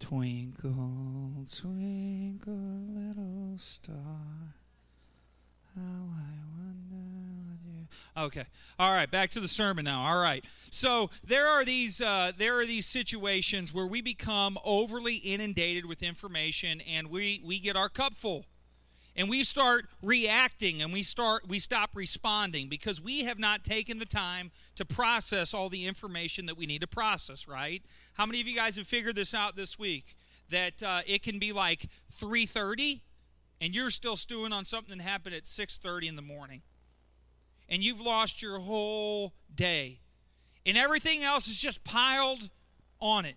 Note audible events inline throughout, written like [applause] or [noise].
Twinkle, twinkle, little star, how I wonder what you. Okay, all right. Back to the sermon now. All right. So there are these uh, there are these situations where we become overly inundated with information, and we we get our cup full and we start reacting and we start we stop responding because we have not taken the time to process all the information that we need to process right? How many of you guys have figured this out this week? That uh, it can be like 3.30 and you're still stewing on something that happened at 6.30 in the morning. And you've lost your whole day. And everything else is just piled on it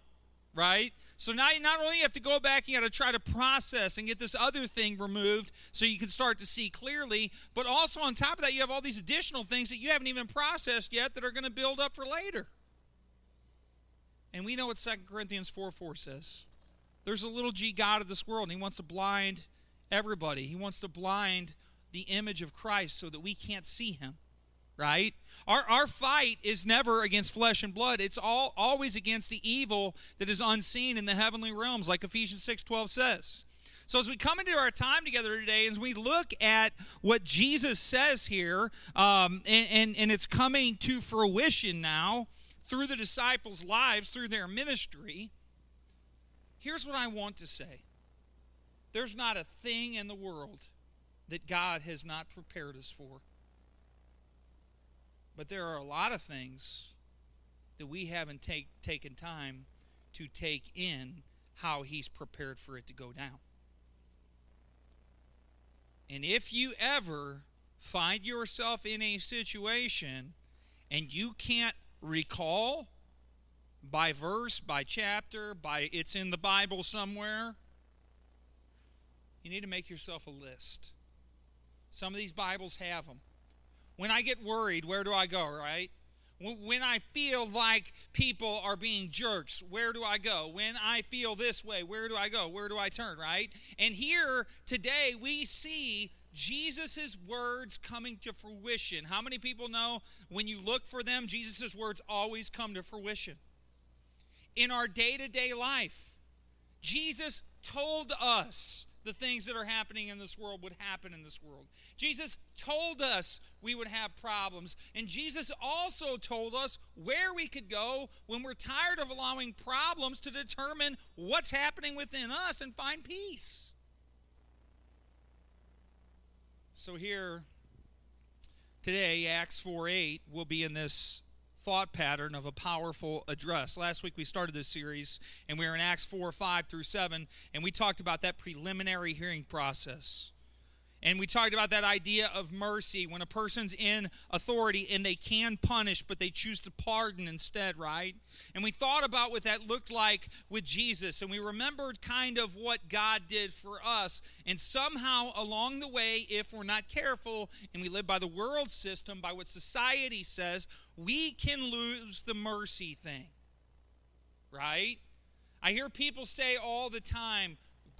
right so now you not only have to go back, you got to try to process and get this other thing removed so you can start to see clearly, but also on top of that, you have all these additional things that you haven't even processed yet that are going to build up for later. And we know what 2 Corinthians 4 4 says. There's a little g God of this world, and he wants to blind everybody. He wants to blind the image of Christ so that we can't see him right? Our, our fight is never against flesh and blood. It's all always against the evil that is unseen in the heavenly realms, like Ephesians 6:12 says. So as we come into our time together today, as we look at what Jesus says here, um, and, and, and it's coming to fruition now through the disciples' lives, through their ministry, here's what I want to say. There's not a thing in the world that God has not prepared us for. But there are a lot of things that we haven't take, taken time to take in how He's prepared for it to go down. And if you ever find yourself in a situation and you can't recall by verse, by chapter, by it's in the Bible somewhere, you need to make yourself a list. Some of these Bibles have them. When I get worried, where do I go, right? When I feel like people are being jerks, where do I go? When I feel this way, where do I go? Where do I turn, right? And here today we see Jesus' words coming to fruition. How many people know when you look for them, Jesus' words always come to fruition? In our day to day life, Jesus told us the things that are happening in this world would happen in this world. Jesus told us we would have problems. And Jesus also told us where we could go when we're tired of allowing problems to determine what's happening within us and find peace. So here today, Acts 4 8 will be in this thought pattern of a powerful address. Last week we started this series and we were in Acts 4 5 through 7, and we talked about that preliminary hearing process. And we talked about that idea of mercy when a person's in authority and they can punish, but they choose to pardon instead, right? And we thought about what that looked like with Jesus, and we remembered kind of what God did for us. And somehow along the way, if we're not careful and we live by the world system, by what society says, we can lose the mercy thing, right? I hear people say all the time,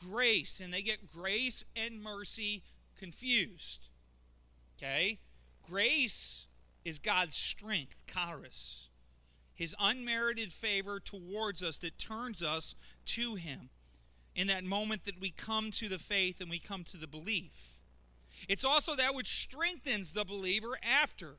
grace, and they get grace and mercy confused. Okay? Grace is God's strength, charis. His unmerited favor towards us that turns us to Him in that moment that we come to the faith and we come to the belief. It's also that which strengthens the believer after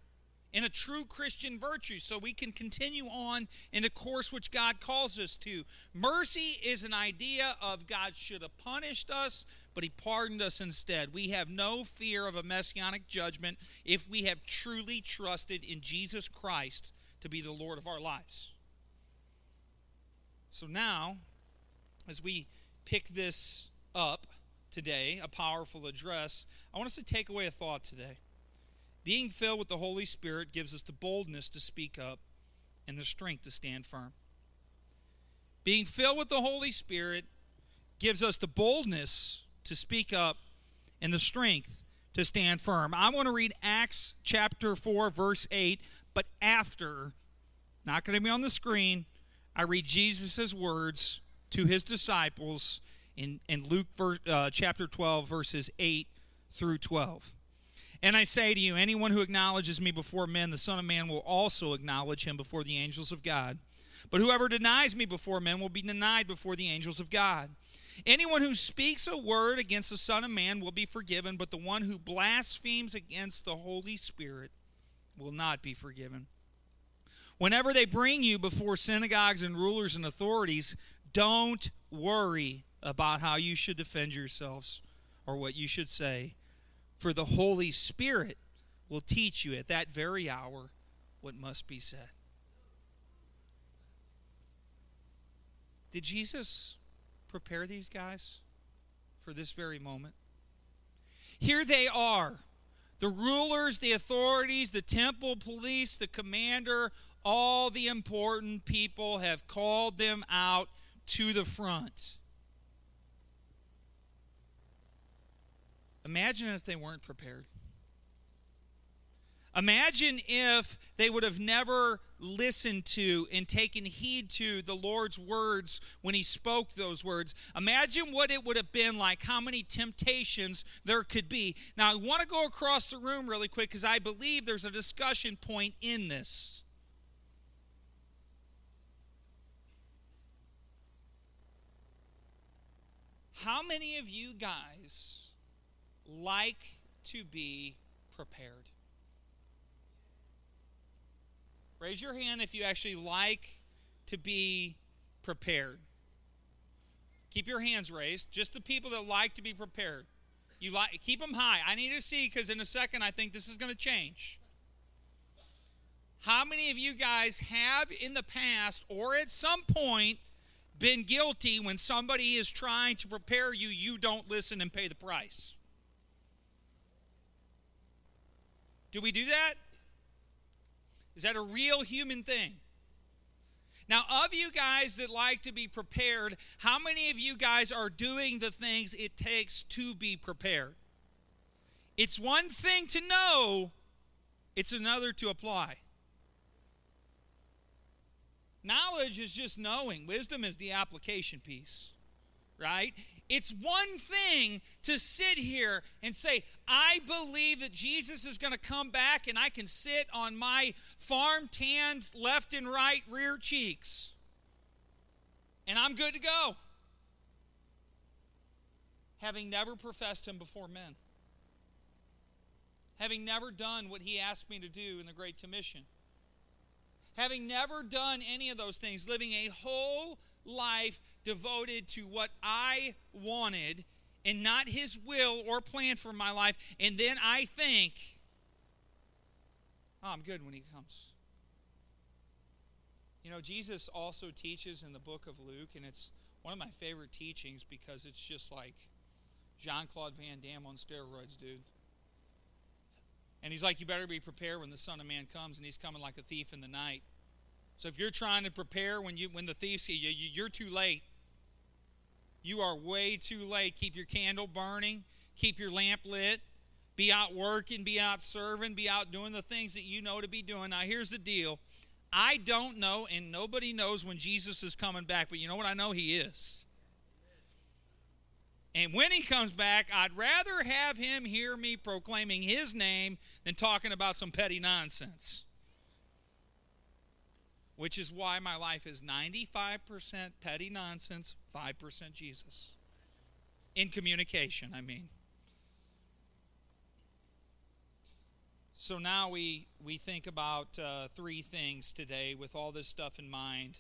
in a true Christian virtue so we can continue on in the course which God calls us to. Mercy is an idea of God should have punished us, but he pardoned us instead. We have no fear of a messianic judgment if we have truly trusted in Jesus Christ to be the Lord of our lives. So now, as we pick this up today, a powerful address, I want us to take away a thought today. Being filled with the Holy Spirit gives us the boldness to speak up and the strength to stand firm. Being filled with the Holy Spirit gives us the boldness to speak up and the strength to stand firm. I want to read Acts chapter 4, verse 8, but after, not going to be on the screen, I read Jesus' words to his disciples in, in Luke verse, uh, chapter 12, verses 8 through 12. And I say to you, anyone who acknowledges me before men, the Son of Man will also acknowledge him before the angels of God. But whoever denies me before men will be denied before the angels of God. Anyone who speaks a word against the Son of Man will be forgiven, but the one who blasphemes against the Holy Spirit will not be forgiven. Whenever they bring you before synagogues and rulers and authorities, don't worry about how you should defend yourselves or what you should say, for the Holy Spirit will teach you at that very hour what must be said. Did Jesus prepare these guys for this very moment? Here they are. The rulers, the authorities, the temple police, the commander, all the important people have called them out to the front. Imagine if they weren't prepared. Imagine if they would have never listened to and taken heed to the Lord's words when He spoke those words. Imagine what it would have been like, how many temptations there could be. Now, I want to go across the room really quick because I believe there's a discussion point in this. How many of you guys like to be prepared? Raise your hand if you actually like to be prepared. Keep your hands raised. Just the people that like to be prepared. You like keep them high. I need to see because in a second I think this is going to change. How many of you guys have in the past or at some point been guilty when somebody is trying to prepare you, you don't listen and pay the price? Do we do that? Is that a real human thing? Now, of you guys that like to be prepared, how many of you guys are doing the things it takes to be prepared? It's one thing to know, it's another to apply. Knowledge is just knowing, wisdom is the application piece, right? It's one thing to sit here and say, I believe that Jesus is going to come back and I can sit on my farm tanned left and right rear cheeks. And I'm good to go. Having never professed him before men, having never done what he asked me to do in the Great Commission, having never done any of those things, living a whole life devoted to what I wanted and not his will or plan for my life. And then I think, oh, I'm good when he comes. You know, Jesus also teaches in the book of Luke, and it's one of my favorite teachings because it's just like Jean Claude Van Damme on steroids, dude. And he's like, You better be prepared when the Son of Man comes, and he's coming like a thief in the night. So if you're trying to prepare when you when the thieves see you, you're too late. You are way too late. Keep your candle burning, keep your lamp lit, be out working, be out serving, be out doing the things that you know to be doing. Now, here's the deal I don't know, and nobody knows when Jesus is coming back, but you know what? I know He is. And when He comes back, I'd rather have Him hear me proclaiming His name than talking about some petty nonsense which is why my life is 95% petty nonsense, 5% Jesus. In communication, I mean. So now we, we think about uh, three things today with all this stuff in mind.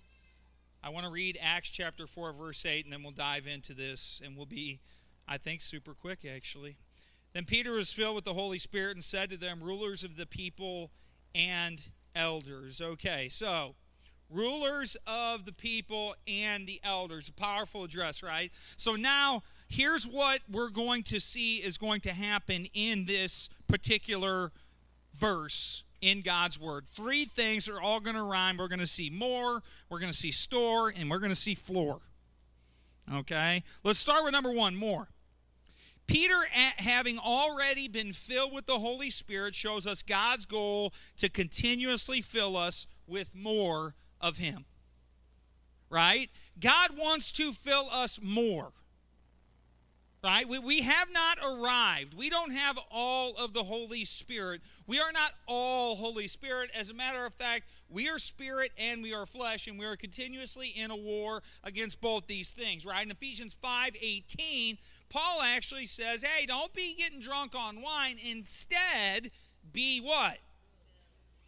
I want to read Acts chapter 4, verse 8, and then we'll dive into this, and we'll be, I think, super quick actually. Then Peter was filled with the Holy Spirit and said to them, Rulers of the people and elders. Okay, so rulers of the people and the elders. A powerful address, right? So now here's what we're going to see is going to happen in this particular verse in God's word. Three things are all going to rhyme. We're going to see more, we're going to see store, and we're going to see floor. Okay? Let's start with number one more. Peter, having already been filled with the Holy Spirit, shows us God's goal to continuously fill us with more of Him. Right? God wants to fill us more. right? We, we have not arrived. We don't have all of the Holy Spirit. We are not all Holy Spirit. As a matter of fact, we are spirit and we are flesh, and we are continuously in a war against both these things, right? In Ephesians 5 18, Paul actually says, hey, don't be getting drunk on wine. Instead, be what?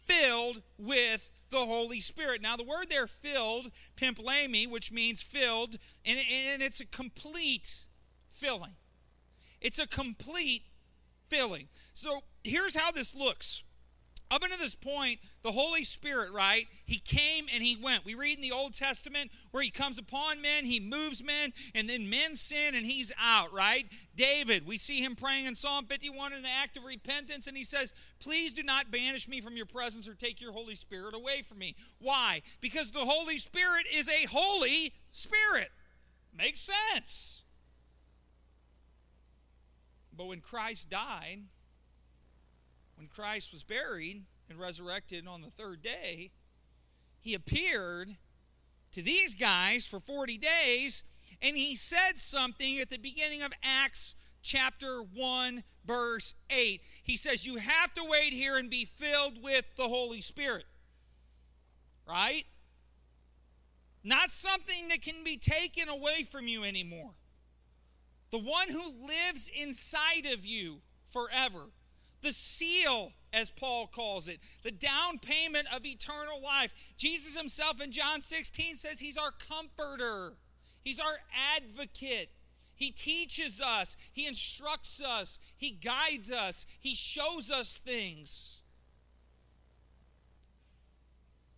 Filled with the Holy Spirit. Now, the word there, filled, pimplemi, which means filled, and, and it's a complete filling. It's a complete filling. So here's how this looks. Up until this point, the Holy Spirit, right? He came and he went. We read in the Old Testament where he comes upon men, he moves men, and then men sin and he's out, right? David, we see him praying in Psalm 51 in the act of repentance, and he says, Please do not banish me from your presence or take your Holy Spirit away from me. Why? Because the Holy Spirit is a Holy Spirit. Makes sense. But when Christ died, when Christ was buried and resurrected on the third day, he appeared to these guys for 40 days and he said something at the beginning of Acts chapter 1, verse 8. He says, You have to wait here and be filled with the Holy Spirit. Right? Not something that can be taken away from you anymore the one who lives inside of you forever, the seal, as Paul calls it, the down payment of eternal life. Jesus himself in John 16 says he's our comforter, he's our advocate. He teaches us, he instructs us, he guides us, he shows us things.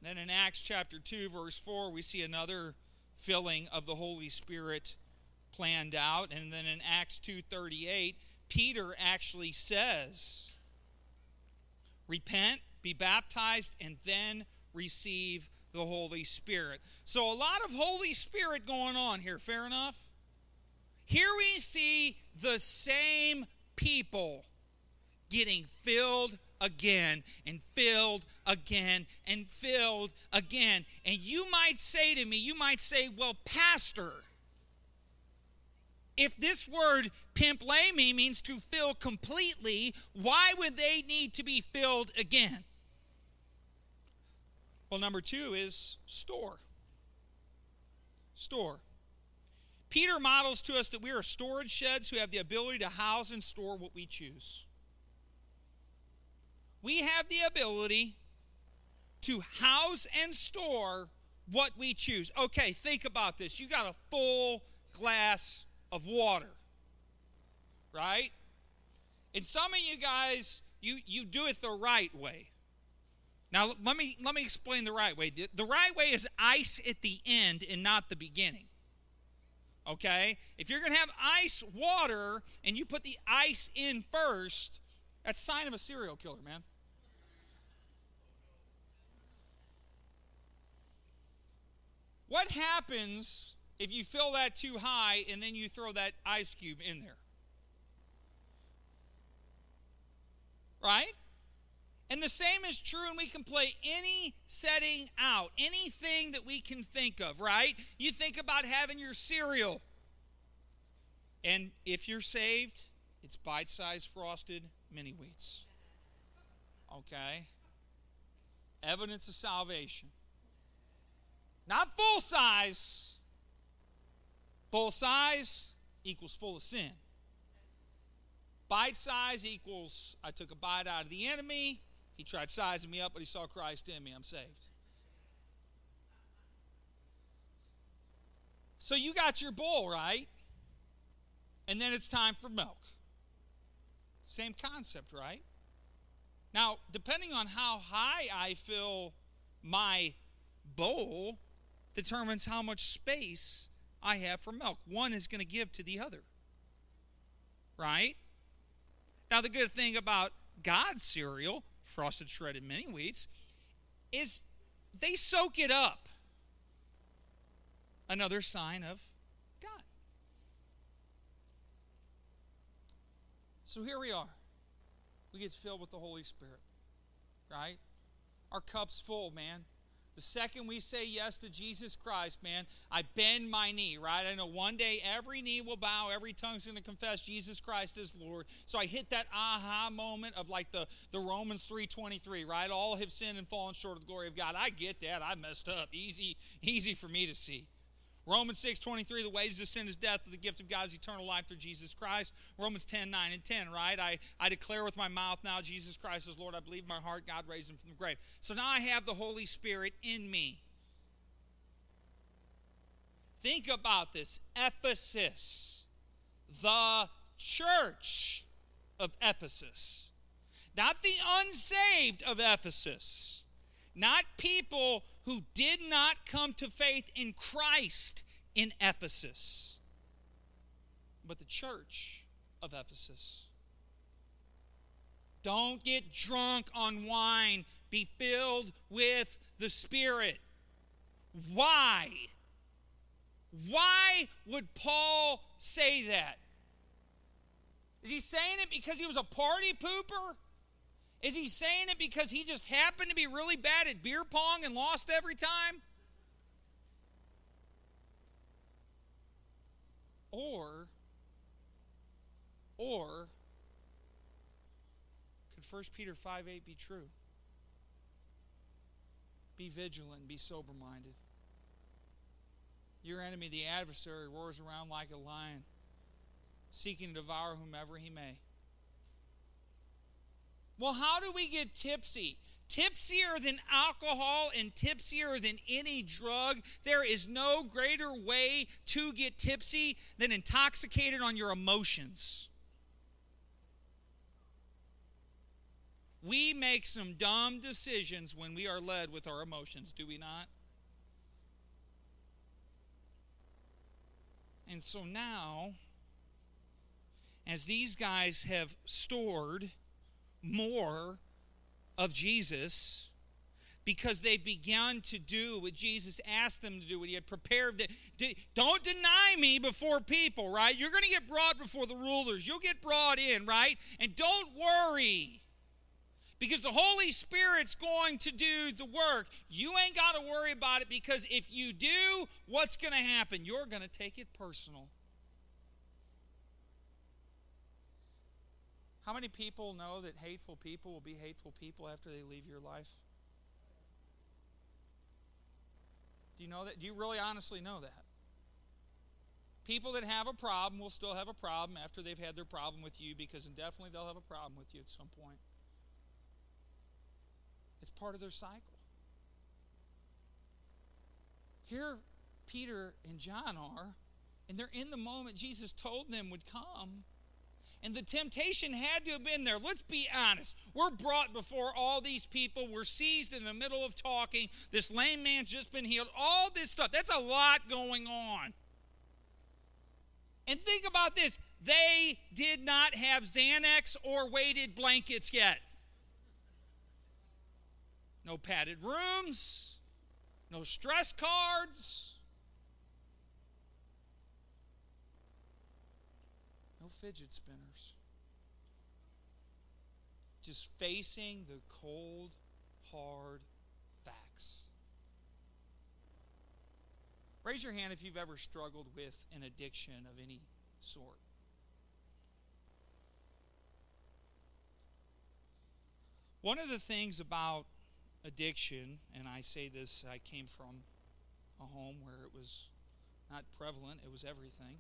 Then in Acts chapter 2, verse 4, we see another filling of the Holy Spirit planned out and then in Acts 2:38 Peter actually says repent be baptized and then receive the Holy Spirit. So a lot of Holy Spirit going on here, fair enough? Here we see the same people getting filled again and filled again and filled again. And you might say to me, you might say, well, Pastor, if this word pimplemi means to fill completely, why would they need to be filled again? Well, number two is store. Store. Peter models to us that we are storage sheds who have the ability to house and store what we choose. We have the ability to house and store what we choose. Okay, think about this. You got a full glass of water. Right? And some of you guys, you, you do it the right way. Now let me let me explain the right way. The, the right way is ice at the end and not the beginning. Okay? If you're to have ice water and you put the ice in first, that's sign of a serial killer, man. What happens if you fill that too high and then you throw that ice cube in there. Right? And the same is true, and we can play any setting out, anything that we can think of, right? You think about having your cereal. And if you're saved, it's bite sized frosted mini wheats. Okay? Evidence of salvation. Not full size, Full size equals full of sin. Bite size equals I took a bite out of the enemy. He tried sizing me up, but he saw Christ in me. I'm saved. So you got your bowl, right? And then it's time for milk. Same concept, right? Now, depending on how high I fill my bowl, determines how much space I have for milk. One is going to give to the other. Right? Now, the good thing about God's cereal, frosted shredded mini wheats, is they soak it up. Another sign of God. So here we are. We get filled with the Holy Spirit. Right? Our cup's full, man. The second we say yes to Jesus Christ, man, I bend my knee, right? I know one day every knee will bow, every tongue's going to confess Jesus Christ is Lord. So I hit that aha moment of like the, the Romans 3.23, right? All have sinned and fallen short of the glory of God. I get that. I messed up. Easy, easy for me to see. Romans 6, 23, the wages of sin is death, but the gift of God is eternal life through Jesus Christ. Romans 10, 9 and 10, right? I, I declare with my mouth now Jesus Christ is Lord. I believe in my heart God raised him from the grave. So now I have the Holy Spirit in me. Think about this Ephesus, the church of Ephesus, not the unsaved of Ephesus, not people who did not come to faith in Christ in Ephesus, but the church of Ephesus. Don't get drunk on wine, be filled with the Spirit. Why? Why would Paul say that? Is he saying it because he was a party pooper? Is he saying it because he just happened to be really bad at beer pong and lost every time? Or, or, could 1 Peter 5 8 be true? Be vigilant, be sober minded. Your enemy, the adversary, roars around like a lion, seeking to devour whomever he may. Well, how do we get tipsy? Tipsier than alcohol and tipsier than any drug. There is no greater way to get tipsy than intoxicated on your emotions. We make some dumb decisions when we are led with our emotions, do we not? And so now, as these guys have stored more of Jesus because they began to do what Jesus asked them to do, what he had prepared. To, don't deny me before people, right? You're going to get brought before the rulers. You'll get brought in, right? And don't worry because the Holy Spirit's going to do the work. You ain't got to worry about it because if you do, what's going to happen? You're going to take it personal. How many people know that hateful people will be hateful people after they leave your life? Do you know that? Do you really honestly know that? People that have a problem will still have a problem after they've had their problem with you because definitely they'll have a problem with you at some point. It's part of their cycle. Here, Peter and John are, and they're in the moment Jesus told them would come. And the temptation had to have been there. Let's be honest. We're brought before all these people. We're seized in the middle of talking. This lame man's just been healed. All this stuff. That's a lot going on. And think about this they did not have Xanax or weighted blankets yet. No padded rooms, no stress cards. No fidget spinners. Just facing the cold, hard facts. Raise your hand if you've ever struggled with an addiction of any sort. One of the things about addiction, and I say this, I came from a home where it was not prevalent, it was everything.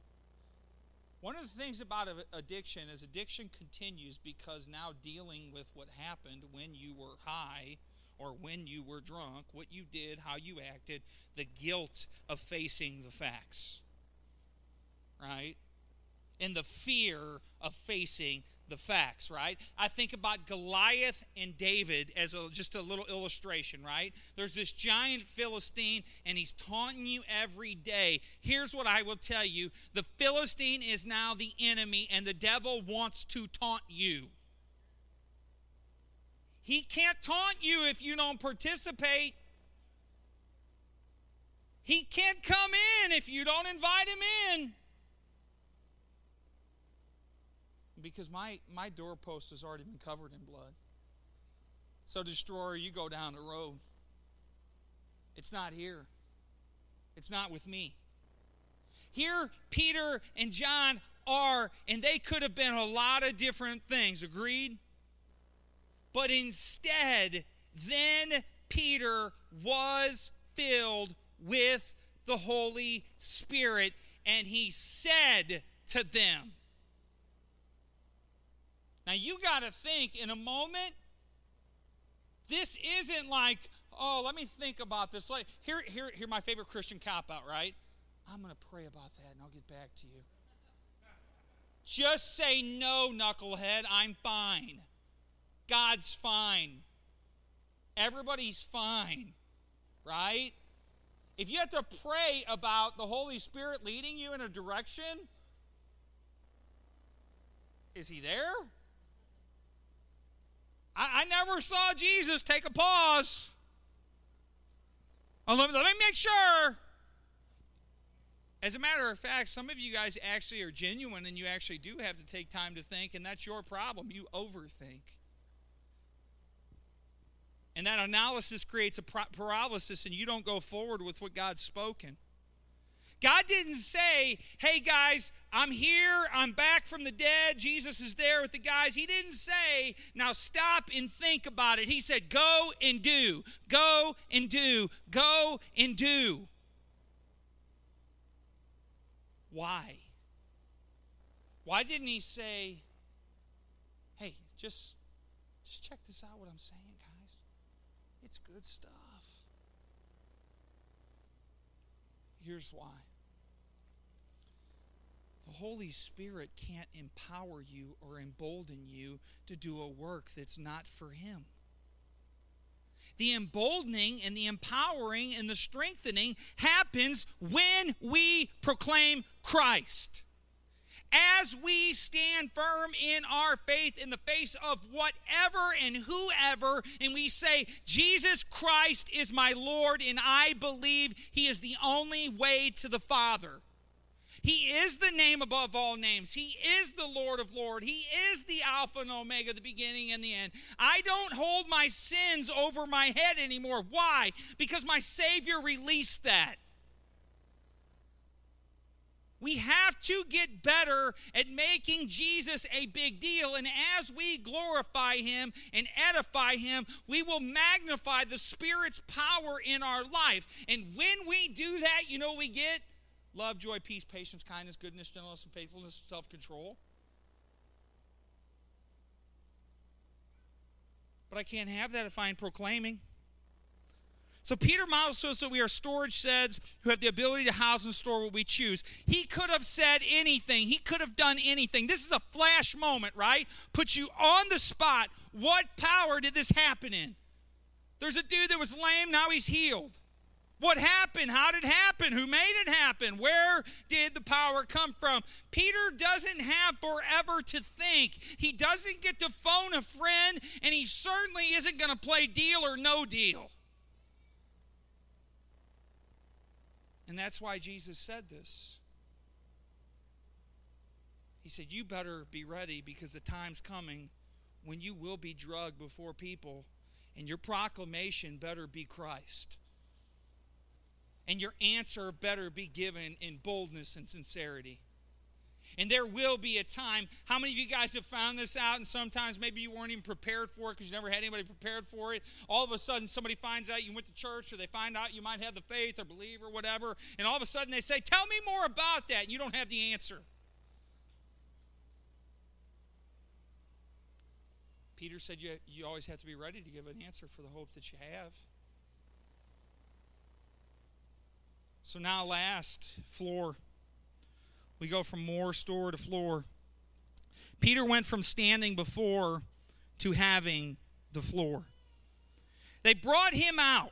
One of the things about addiction is addiction continues because now dealing with what happened when you were high or when you were drunk, what you did, how you acted, the guilt of facing the facts. Right? And the fear of facing the facts, right? I think about Goliath and David as a, just a little illustration, right? There's this giant Philistine, and he's taunting you every day. Here's what I will tell you the Philistine is now the enemy, and the devil wants to taunt you. He can't taunt you if you don't participate. He can't come in if you don't invite him in. Because my, my doorpost has already been covered in blood. So, destroyer, you go down the road. It's not here. It's not with me. Here, Peter and John are, and they could have been a lot of different things, agreed? But instead, then Peter was filled with the Holy Spirit, and he said to them, Now you got to think in a moment, this isn't like, oh, let me think about this. Like, here, here, here, my favorite Christian cop out, right? I'm going to pray about that and I'll get back to you. Just say no, knucklehead. I'm fine. God's fine. Everybody's fine, right? If you have to pray about the Holy Spirit leading you in a direction, is He there? I, I never saw Jesus take a pause. Oh, let, let me make sure. As a matter of fact, some of you guys actually are genuine and you actually do have to take time to think, and that's your problem. You overthink. And that analysis creates a paralysis, and you don't go forward with what God's spoken. God didn't say, hey guys, I'm here, I'm back from the dead, Jesus is there with the guys. He didn't say, now stop and think about it. He said, go and do, go and do, go and do. Why? Why didn't he say, hey, just, just check this out what I'm saying? Guys? It's good stuff. Here's why the Holy Spirit can't empower you or embolden you to do a work that's not for Him. The emboldening and the empowering and the strengthening happens when we proclaim Christ as we stand firm in our faith in the face of whatever and whoever, and we say, Jesus Christ is my Lord, and I believe He is the only way to the Father. He is the name above all names. He is the Lord of Lords. He is the Alpha and Omega, the beginning and the end. I don't hold my sins over my head anymore. Why? Because my Savior released that. We have to get better at making Jesus a big deal. And as we glorify him and edify him, we will magnify the Spirit's power in our life. And when we do that, you know we get? Love, joy, peace, patience, kindness, goodness, gentleness, and faithfulness, self control. But I can't have that if I ain't proclaiming. So Peter models to us that we are storage sheds who have the ability to house and store what we choose. He could have said anything. He could have done anything. This is a flash moment, right? Put you on the spot. What power did this happen in? There's a dude that was lame, now he's healed. What happened? How did it happen? Who made it happen? Where did the power come from? Peter doesn't have forever to think. He doesn't get to phone a friend, and he certainly isn't going to play deal or no deal. And that's why Jesus said this. He said, You better be ready because the time's coming when you will be drugged before people, and your proclamation better be Christ. And your answer better be given in boldness and sincerity. And there will be a time. How many of you guys have found this out? And sometimes maybe you weren't even prepared for it because you never had anybody prepared for it. All of a sudden, somebody finds out you went to church, or they find out you might have the faith or believe or whatever. And all of a sudden, they say, Tell me more about that. And you don't have the answer. Peter said you, you always have to be ready to give an answer for the hope that you have. So, now, last floor. We go from more store to floor. Peter went from standing before to having the floor. They brought him out,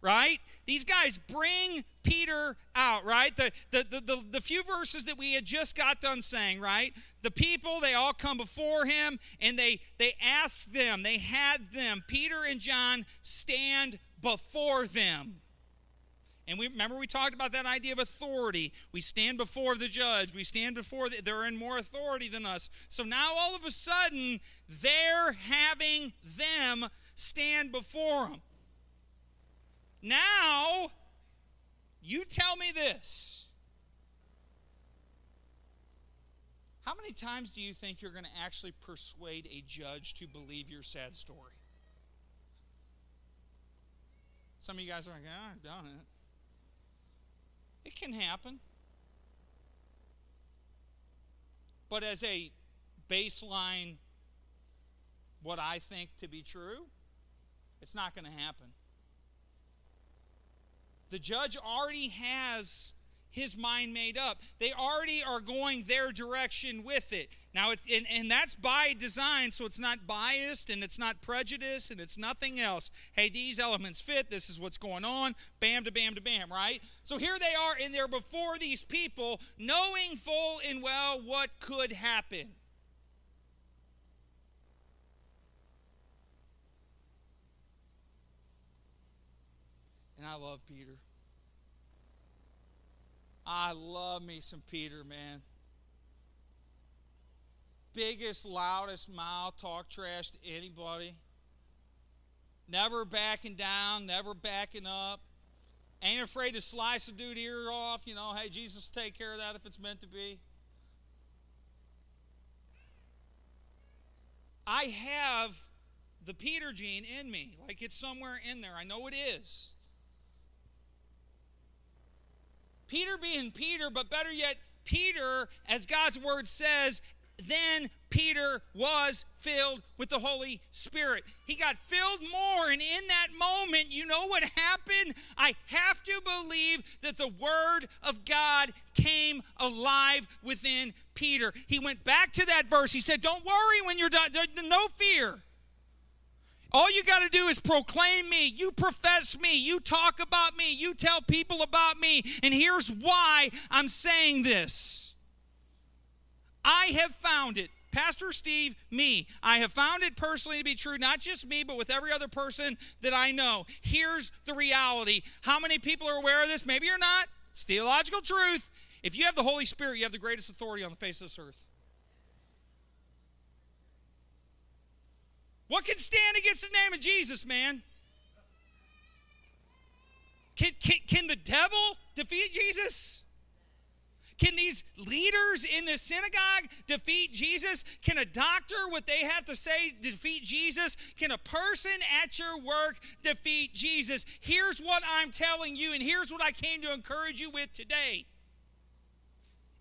right? These guys bring Peter out, right? The, the, the, the, the few verses that we had just got done saying, right? The people, they all come before him and they, they ask them, they had them, Peter and John, stand before them. And we remember we talked about that idea of authority. We stand before the judge. We stand before the, they're in more authority than us. So now all of a sudden they're having them stand before them. Now, you tell me this. How many times do you think you're going to actually persuade a judge to believe your sad story? Some of you guys are like, oh, I've done it. It can happen. But as a baseline, what I think to be true, it's not going to happen. The judge already has his mind made up. They already are going their direction with it. Now, it, and, and that's by design, so it's not biased and it's not prejudice and it's nothing else. Hey, these elements fit. This is what's going on. Bam to bam to bam, right? So here they are in there before these people, knowing full and well what could happen. And I love Peter. I love me some Peter, man. Biggest, loudest mouth, talk trash to anybody. Never backing down, never backing up. Ain't afraid to slice a dude ear off. You know, hey, Jesus take care of that if it's meant to be. I have the Peter gene in me. Like it's somewhere in there. I know it is. Peter being Peter, but better yet, Peter, as God's word says, then Peter was filled with the Holy Spirit. He got filled more, and in that moment, you know what happened? I have to believe that the Word of God came alive within Peter. He went back to that verse. He said, Don't worry when you're done, no fear. All you got to do is proclaim me. You profess me. You talk about me. You tell people about me. And here's why I'm saying this I have found it. Pastor Steve, me. I have found it personally to be true, not just me, but with every other person that I know. Here's the reality. How many people are aware of this? Maybe you're not. It's theological truth. If you have the Holy Spirit, you have the greatest authority on the face of this earth. What can stand against the name of Jesus, man? Can, can, can the devil defeat Jesus? Can these leaders in the synagogue defeat Jesus? Can a doctor, what they have to say, defeat Jesus? Can a person at your work defeat Jesus? Here's what I'm telling you, and here's what I came to encourage you with today.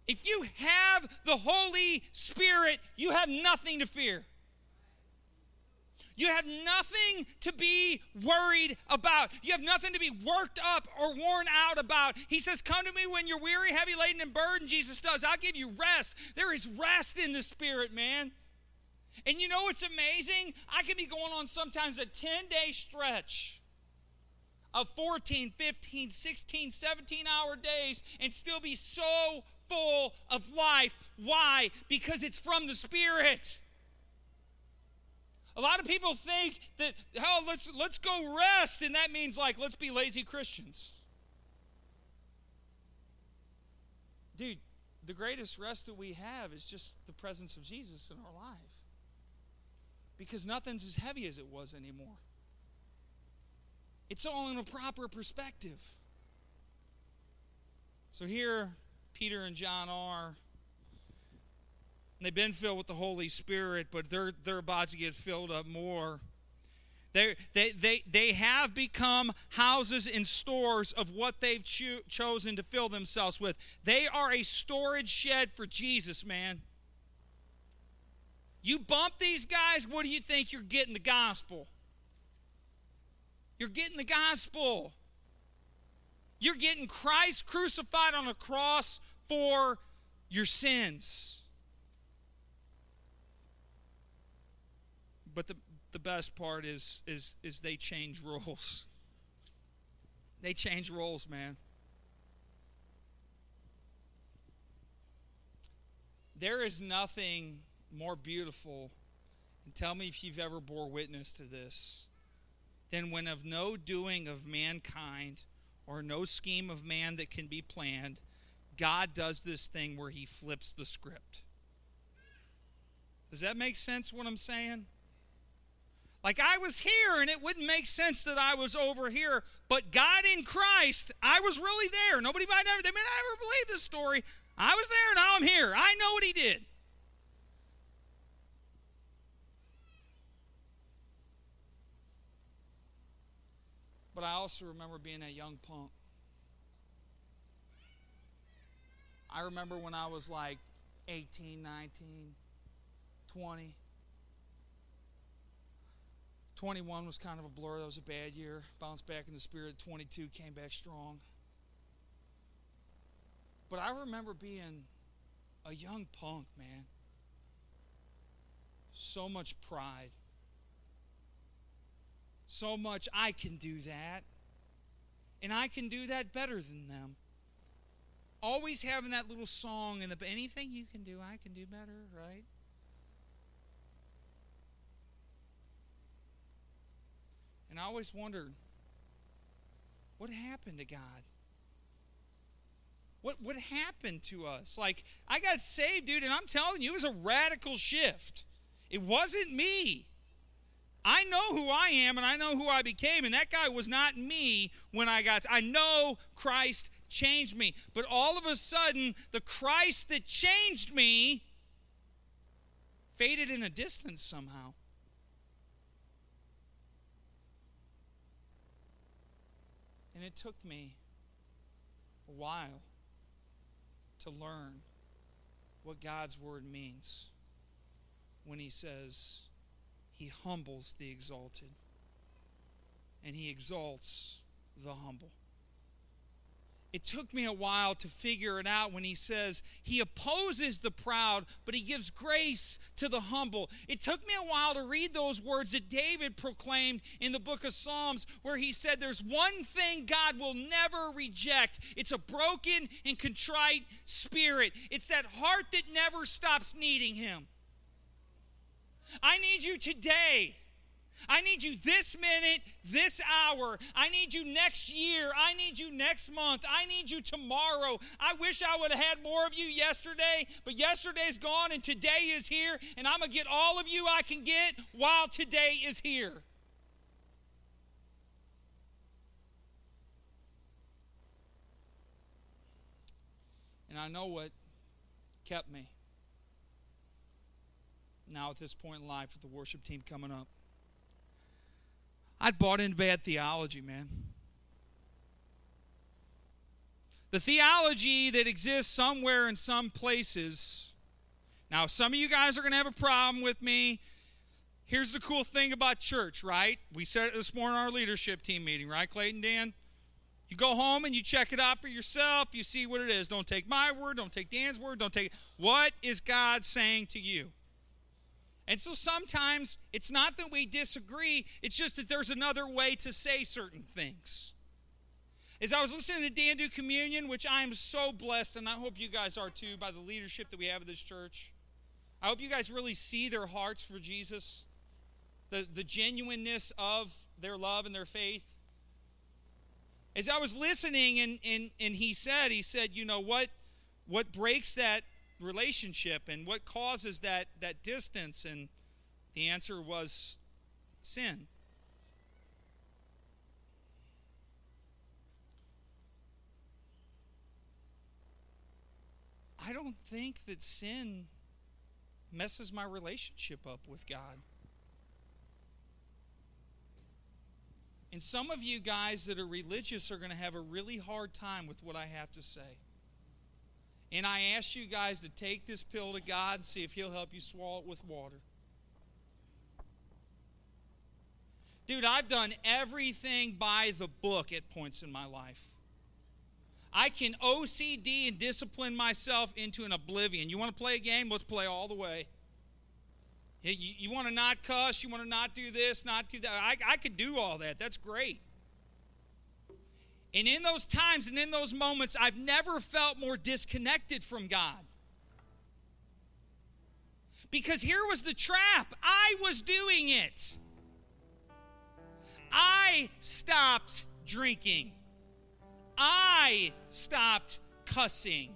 If you have the Holy Spirit, you have nothing to fear. You have nothing to be worried about. You have nothing to be worked up or worn out about. He says, Come to me when you're weary, heavy laden, and burdened. Jesus does. I'll give you rest. There is rest in the Spirit, man. And you know what's amazing? I can be going on sometimes a 10 day stretch of 14, 15, 16, 17 hour days and still be so full of life. Why? Because it's from the Spirit. A lot of people think that, hell, let's, let's go rest, and that means like, let's be lazy Christians. Dude, the greatest rest that we have is just the presence of Jesus in our life. Because nothing's as heavy as it was anymore. It's all in a proper perspective. So here, Peter and John are They've been filled with the Holy Spirit, but they're, they're about to get filled up more. They, they, they, they have become houses and stores of what they've cho- chosen to fill themselves with. They are a storage shed for Jesus, man. You bump these guys, what do you think you're getting the gospel? You're getting the gospel. You're getting Christ crucified on a cross for your sins. But the, the best part is, is, is they change roles. [laughs] They change roles, man. There is nothing more beautiful, and tell me if you've ever bore witness to this, than when of no doing of mankind or no scheme of man that can be planned, God does this thing where he flips the script. Does that make sense what I'm saying? Like I was here and it wouldn't make sense that I was over here, but God in Christ, I was really there. Nobody might ever, they may not ever believe this story. I was there, now I'm here. I know what he did. But I also remember being a young punk. I remember when I was like 18, 19, 20. 21 was kind of a blur. That was a bad year. Bounced back in the spirit. 22 came back strong. But I remember being a young punk, man. So much pride. So much, I can do that. And I can do that better than them. Always having that little song in the anything you can do, I can do better, right? And I always wondered what happened to God? What what happened to us? Like I got saved, dude, and I'm telling you, it was a radical shift. It wasn't me. I know who I am and I know who I became, and that guy was not me when I got. I know Christ changed me, but all of a sudden, the Christ that changed me faded in a distance somehow. And it took me a while to learn what God's word means when He says He humbles the exalted and He exalts the humble. It took me a while to figure it out when he says he opposes the proud, but he gives grace to the humble. It took me a while to read those words that David proclaimed in the book of Psalms, where he said, There's one thing God will never reject it's a broken and contrite spirit, it's that heart that never stops needing him. I need you today I need you this minute, this hour. I need you next year. I need you next month. I need you tomorrow. I wish I would have had more of you yesterday, but yesterday's gone and today is here, and I'm going to get all of you I can get while today is here. And I know what kept me. Now, at this point in life, with the worship team coming up. I'd bought into bad theology, man. The theology that exists somewhere in some places. Now, some of you guys are going to have a problem with me. Here's the cool thing about church, right? We said it this morning in our leadership team meeting, right, Clayton Dan? You go home and you check it out for yourself. You see what it is. Don't take my word. Don't take Dan's word. Don't take. What is God saying to you? And so sometimes it's not that we disagree, it's just that there's another way to say certain things. As I was listening to Dan do communion, which I am so blessed, and I hope you guys are too, by the leadership that we have at this church. I hope you guys really see their hearts for Jesus, the, the genuineness of their love and their faith. As I was listening, and, and, and he said, he said, you know, what, what breaks that relationship and what causes that, that distance? And the answer was sin. I don't think that sin messes my relationship up with God. And some of you guys that are religious are going to have a really hard time with what I have to say. And I ask you guys to take this pill to God and see if He'll help you swallow it with water. Dude, I've done everything by the book at points in my life. I can OCD and discipline myself into an oblivion. You want to play a game? Let's play all the way. You, you want to not cuss? You want to not do this, not do that? I, I could do all that. That's great. And in those times and in those moments, I've never felt more disconnected from God. Because here was the trap I was doing it. I stopped drinking. I stopped cussing.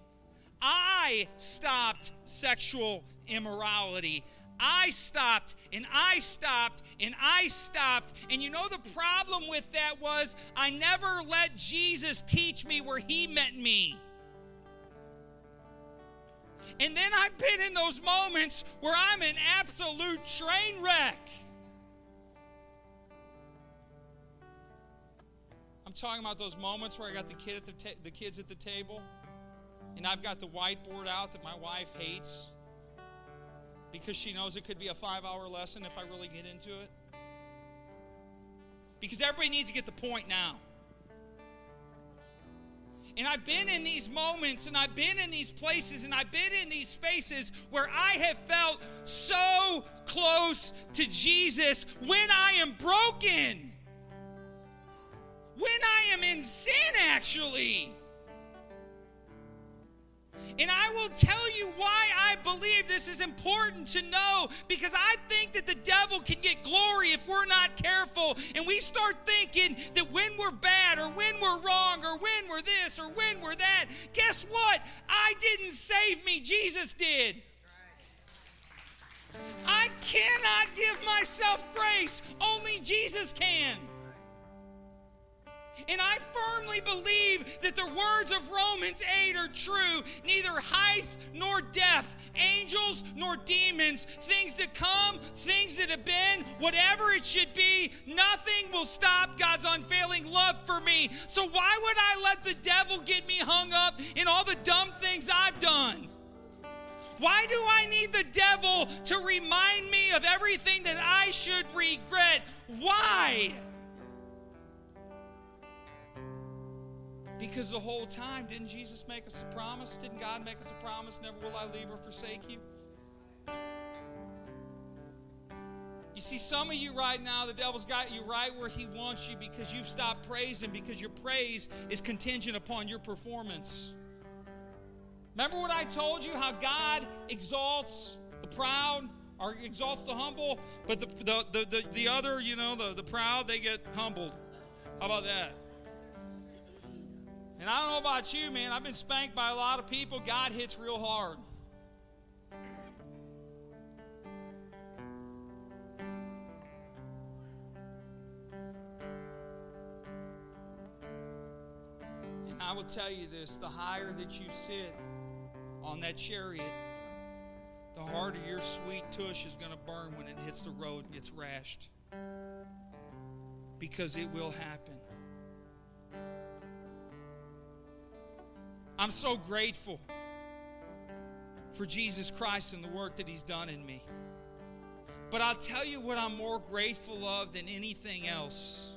I stopped sexual immorality. I stopped and I stopped and I stopped. And you know the problem with that was I never let Jesus teach me where he met me. And then I've been in those moments where I'm an absolute train wreck. I'm talking about those moments where I got the kid at the, ta- the kids at the table, and I've got the whiteboard out that my wife hates because she knows it could be a five-hour lesson if I really get into it. Because everybody needs to get the point now. And I've been in these moments and I've been in these places and I've been in these spaces where I have felt so close to Jesus when I am broken. When I am in sin, actually. And I will tell you why I believe this is important to know because I think that the devil can get glory if we're not careful and we start thinking that when we're bad or when we're wrong or when we're this or when we're that, guess what? I didn't save me, Jesus did. I cannot give myself grace, only Jesus can. And I firmly believe that the words of Romans 8 are true. Neither height nor depth, angels nor demons, things to come, things that have been, whatever it should be, nothing will stop God's unfailing love for me. So why would I let the devil get me hung up in all the dumb things I've done? Why do I need the devil to remind me of everything that I should regret? Why? Because the whole time, didn't Jesus make us a promise? Didn't God make us a promise? Never will I leave or forsake you. You see, some of you right now, the devil's got you right where he wants you because you've stopped praising because your praise is contingent upon your performance. Remember what I told you how God exalts the proud or exalts the humble, but the, the, the, the, the other, you know, the, the proud, they get humbled. How about that? And I don't know about you, man. I've been spanked by a lot of people. God hits real hard. And I will tell you this the higher that you sit on that chariot, the harder your sweet tush is going to burn when it hits the road and gets rashed. Because it will happen. I'm so grateful for Jesus Christ and the work that He's done in me. But I'll tell you what I'm more grateful of than anything else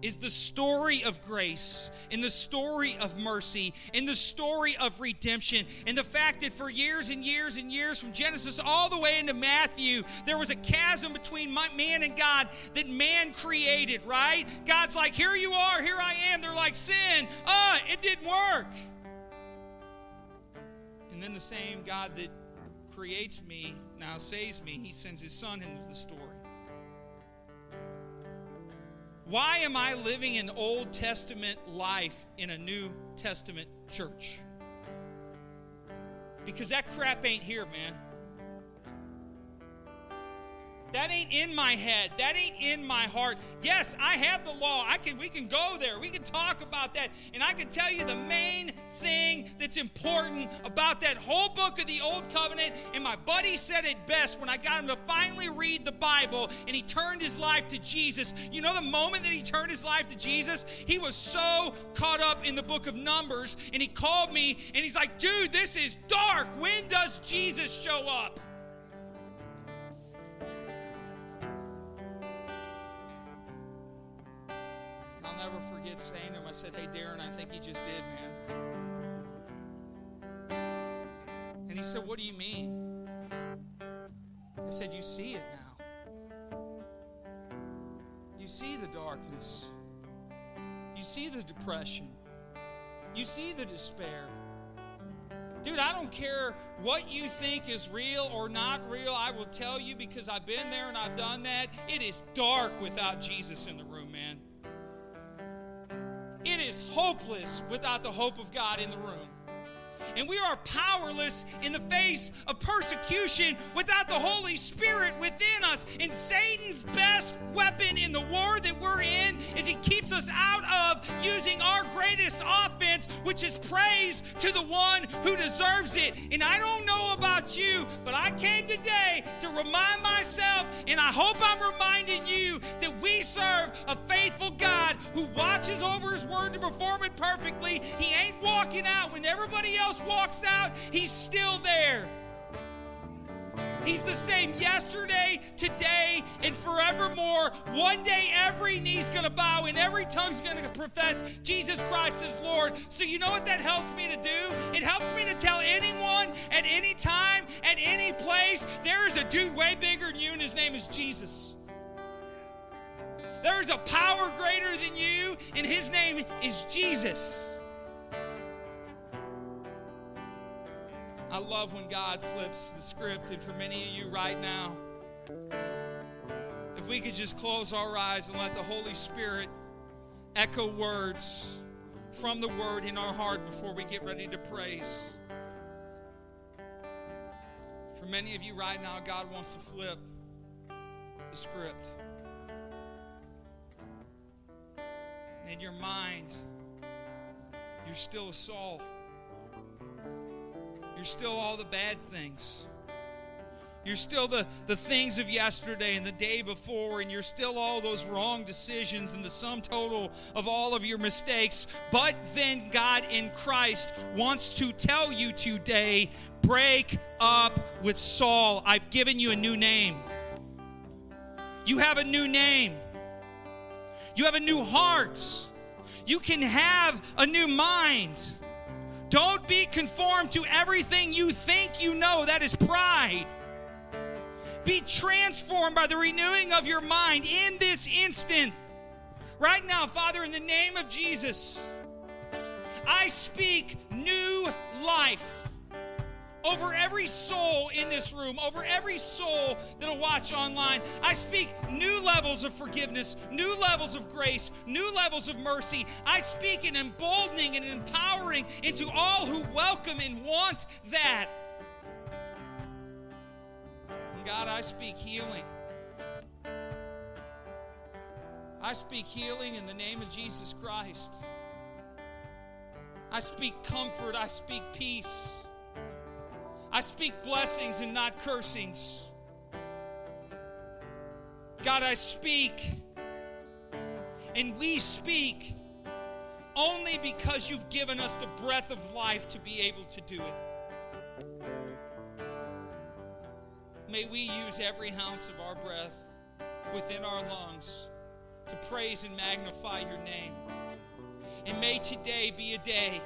is the story of grace, in the story of mercy, in the story of redemption, and the fact that for years and years and years, from Genesis all the way into Matthew, there was a chasm between man and God that man created, right? God's like, here you are, here I am. They're like, sin, uh, it didn't work. Then the same God that creates me now saves me, he sends his son into the story. Why am I living an Old Testament life in a New Testament church? Because that crap ain't here, man. That ain't in my head. That ain't in my heart. Yes, I have the law. I can we can go there. We can talk about that. And I can tell you the main thing that's important about that whole book of the Old Covenant. And my buddy said it best when I got him to finally read the Bible and he turned his life to Jesus. You know the moment that he turned his life to Jesus, he was so caught up in the book of Numbers and he called me and he's like, "Dude, this is dark. When does Jesus show up?" Saying to him, I said, Hey, Darren, I think he just did, man. And he said, What do you mean? I said, You see it now. You see the darkness. You see the depression. You see the despair. Dude, I don't care what you think is real or not real. I will tell you because I've been there and I've done that. It is dark without Jesus in the room, man. It is hopeless without the hope of God in the room. And we are powerless in the face of persecution without the Holy Spirit within us. And Satan's best weapon in the war that we're in is he keeps us out of using our greatest offense, which is praise to the one who deserves it. And I don't know about you, but I came today to remind myself, and I hope I'm reminding you, that we serve a faithful God who watches over his word to perform it perfectly. He ain't walking out when everybody else walks out, he's still there. He's the same yesterday, today, and forevermore. One day every knee's going to bow and every tongue's going to profess Jesus Christ is Lord. So, you know what that helps me to do? It helps me to tell anyone at any time, at any place, there is a dude way bigger than you, and his name is Jesus. There is a power greater than you, and his name is Jesus. I love when God flips the script, and for many of you right now, if we could just close our eyes and let the Holy Spirit echo words from the Word in our heart before we get ready to praise. For many of you right now, God wants to flip the script. In your mind, you're still a Saul. You're still all the bad things. You're still the, the things of yesterday and the day before, and you're still all those wrong decisions and the sum total of all of your mistakes. But then God in Christ wants to tell you today break up with Saul. I've given you a new name. You have a new name, you have a new heart, you can have a new mind. Don't be conformed to everything you think you know. That is pride. Be transformed by the renewing of your mind in this instant. Right now, Father, in the name of Jesus, I speak new life over every soul in this room, over every soul that'll watch online. I speak new levels of forgiveness, new levels of grace, new levels of mercy. I speak an emboldening and empowering into all who welcome and want that. And God, I speak healing. I speak healing in the name of Jesus Christ. I speak comfort. I speak peace. I speak blessings and not cursings. God, I speak, and we speak only because you've given us the breath of life to be able to do it. May we use every ounce of our breath within our lungs to praise and magnify your name. And may today be a day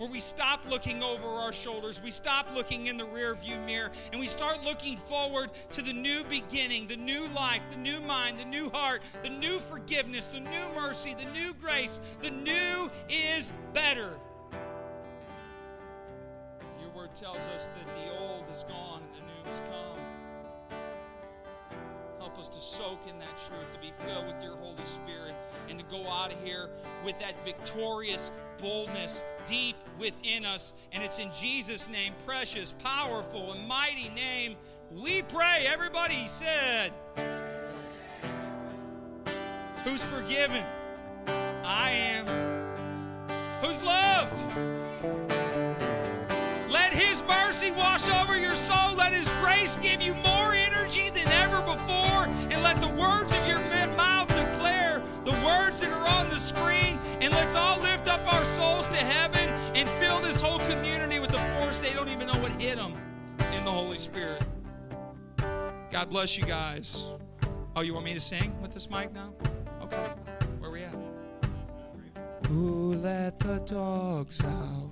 where we stop looking over our shoulders, we stop looking in the rear view mirror, and we start looking forward to the new beginning, the new life, the new mind, the new heart, the new forgiveness, the new mercy, the new grace. The new is better. Your word tells us that the old is gone and the new has come. Us to soak in that truth, to be filled with your Holy Spirit, and to go out of here with that victorious boldness deep within us. And it's in Jesus' name, precious, powerful, and mighty name, we pray. Everybody said, Who's forgiven? I am. Who's loved? Let His mercy wash over your soul. Let His grace give you ever before. And let the words of your mouth declare the words that are on the screen. And let's all lift up our souls to heaven and fill this whole community with the force they don't even know what hit them in the Holy Spirit. God bless you guys. Oh, you want me to sing with this mic now? Okay. Where we at? Who let the dogs out?